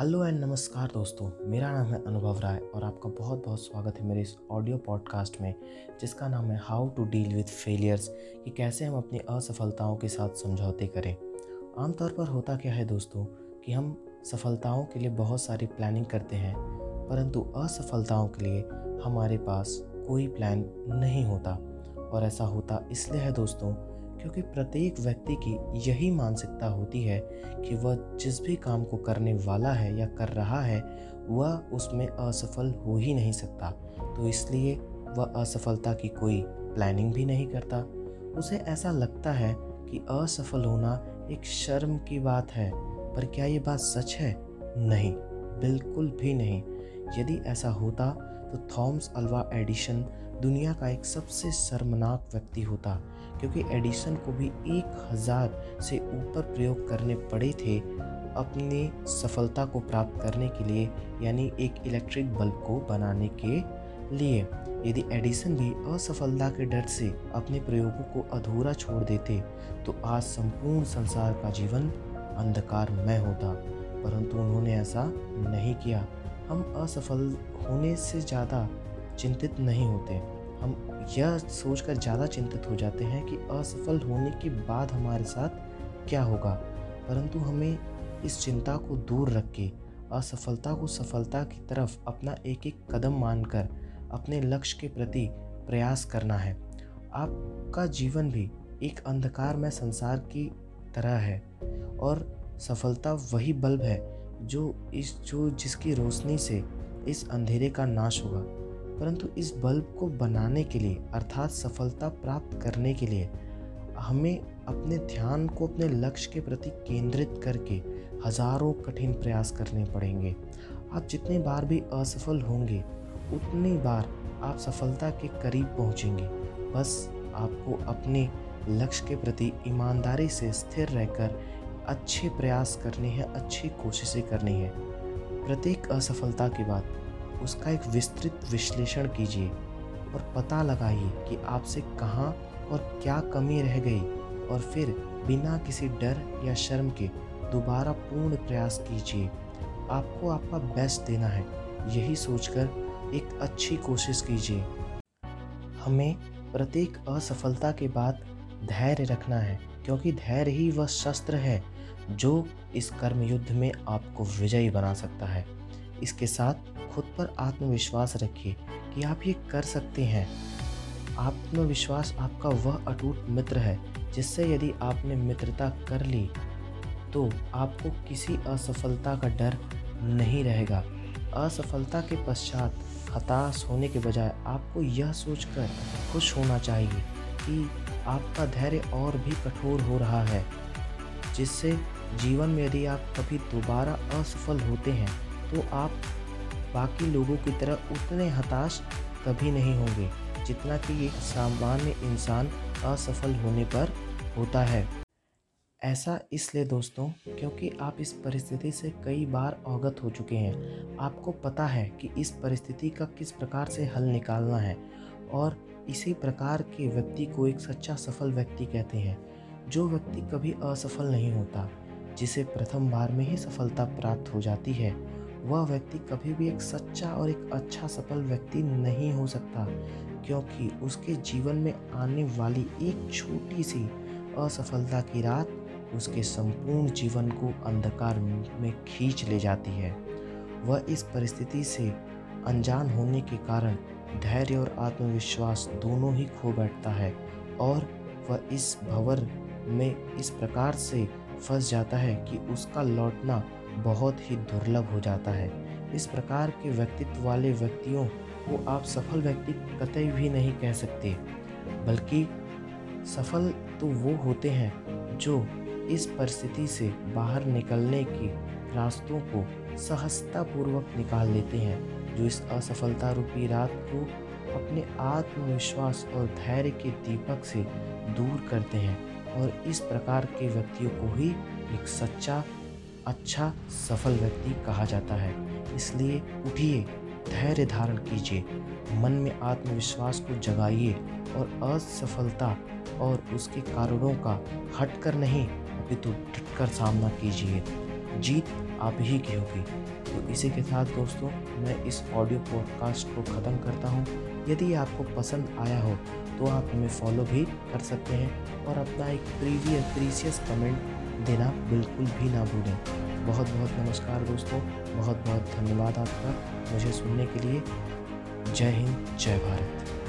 Hello and नमस्कार दोस्तों, मेरा नाम है अनुभव राय और आपका बहुत बहुत स्वागत है मेरे इस ऑडियो पॉडकास्ट में, जिसका नाम है how to deal with failures कि कैसे हम अपनी असफलताओं के साथ समझौते करें। आमतौर पर होता क्या है दोस्तों, कि हम सफलताओं के लिए बहुत सारी प्लानिंग करते हैं, परंतु असफलताओं के लिए हमारे पास कोई प्लान नहीं होता, और ऐसा होता इसलिए है दोस्तों क्योंकि प्रत्येक व्यक्ति की यही मानसिकता होती है कि वह जिस भी काम को करने वाला है या कर रहा है, वह उसमें असफल हो ही नहीं सकता। तो इसलिए वह असफलता की कोई प्लानिंग भी नहीं करता। उसे ऐसा लगता है कि असफल होना एक शर्म की बात है, पर क्या ये बात सच है? नहीं, बिल्कुल भी नहीं। यदि ऐसा होता तो थॉम्स अल्वा एडिशन दुनिया का एक सबसे शर्मनाक व्यक्ति होता, क्योंकि एडिसन को भी एक हज़ार से ऊपर प्रयोग करने पड़े थे अपनी सफलता को प्राप्त करने के लिए, यानी एक इलेक्ट्रिक बल्ब को बनाने के लिए। यदि एडिसन भी असफलता के डर से अपने प्रयोगों को अधूरा छोड़ देते तो आज संपूर्ण संसार का जीवन अंधकारमय होता, परंतु उन्होंने ऐसा नहीं किया। हम असफल होने से ज़्यादा चिंतित नहीं होते। हम यह सोचकर ज़्यादा चिंतित हो जाते हैं कि असफल होने के बाद हमारे साथ क्या होगा। परंतु हमें इस चिंता को दूर रख के, असफलता को सफलता की तरफ़ अपना एक एक कदम मानकर अपने लक्ष्य के प्रति प्रयास करना है। आपका जीवन भी एक अंधकार में संसार की तरह है और सफलता वही बल्ब है जो इस, जो जिसकी रोशनी से इस अंधेरे का नाश होगा। परंतु इस बल्ब को बनाने के लिए, अर्थात सफलता प्राप्त करने के लिए, हमें अपने ध्यान को अपने लक्ष्य के प्रति केंद्रित करके हज़ारों कठिन प्रयास करने पड़ेंगे। आप जितने बार भी असफल होंगे, उतनी बार आप सफलता के करीब पहुँचेंगे। बस आपको अपने लक्ष्य के प्रति ईमानदारी से स्थिर रहकर अच्छे प्रयास करने हैं, अच्छी कोशिशें करनी है। प्रत्येक असफलता के बाद उसका एक विस्तृत विश्लेषण कीजिए और पता लगाइए कि आपसे कहाँ और क्या कमी रह गई और फिर बिना किसी डर या शर्म के दोबारा पूर्ण प्रयास कीजिए। आपको आपका बेस्ट देना है, यही सोचकर एक अच्छी कोशिश कीजिए। हमें प्रत्येक असफलता के बाद धैर्य रखना है। क्योंकि धैर्य ही वह शस्त्र है जो इस कर्म युद्ध में आपको विजयी बना सकता है। इसके साथ खुद पर आत्मविश्वास रखिए कि आप ये कर सकते हैं। आत्मविश्वास आपका वह अटूट मित्र है, जिससे यदि आपने मित्रता कर ली तो आपको किसी असफलता का डर नहीं रहेगा। असफलता के पश्चात हताश होने के बजाय आपको यह सोचकर खुश होना चाहिए कि आपका धैर्य और भी कठोर हो रहा है, जिससे जीवन में यदि आप कभी दोबारा असफल होते हैं तो आप बाकी लोगों की तरह उतने हताश कभी नहीं होंगे, जितना कि एक सामान्य इंसान असफल होने पर होता है। ऐसा इसलिए दोस्तों, क्योंकि आप इस परिस्थिति से कई बार अवगत हो चुके हैं। आपको पता है कि इस परिस्थिति का किस प्रकार से हल निकालना है और इसी प्रकार के व्यक्ति को एक सच्चा सफल व्यक्ति कहते हैं, जो व्यक्ति कभी असफल नहीं होता, जिसे प्रथम बार में ही सफलता प्राप्त हो जाती है। वह व्यक्ति कभी भी एक सच्चा और एक अच्छा सफल व्यक्ति नहीं हो सकता, क्योंकि उसके जीवन में आने वाली एक छोटी सी असफलता की रात उसके संपूर्ण जीवन को अंधकार में खींच ले जाती है। वह इस परिस्थिति से अनजान होने के कारण धैर्य और आत्मविश्वास दोनों ही खो बैठता है और वह इस भवर में इस प्रकार से फंस जाता है कि उसका लौटना बहुत ही दुर्लभ हो जाता है। इस प्रकार के व्यक्तित्व वाले व्यक्तियों को आप सफल व्यक्ति कतई भी नहीं कह सकते, बल्कि सफल तो वो होते हैं जो इस परिस्थिति से बाहर निकलने के रास्तों को सहजतापूर्वक निकाल लेते हैं। जो इस असफलता रूपी रात को अपने आत्मविश्वास और धैर्य के दीपक से दूर करते हैं और इस प्रकार के व्यक्तियों को ही एक सच्चा अच्छा सफल व्यक्ति कहा जाता है। इसलिए उठिए, धैर्य धारण कीजिए, मन में आत्मविश्वास को जगाइए और असफलता और उसके कारणों का हटकर नहीं, अपितु तो डटकर सामना कीजिए। जीत आप ही की होगी। तो इसी के साथ दोस्तों, मैं इस ऑडियो पॉडकास्ट को ख़त्म करता हूँ। यदि आपको पसंद आया हो तो आप हमें फॉलो भी कर सकते हैं और अपना एक प्रीवियस प्रीसियस कमेंट देना बिल्कुल भी ना भूलें। बहुत बहुत नमस्कार दोस्तों बहुत बहुत धन्यवाद आपका मुझे सुनने के लिए। जय हिंद, जय भारत।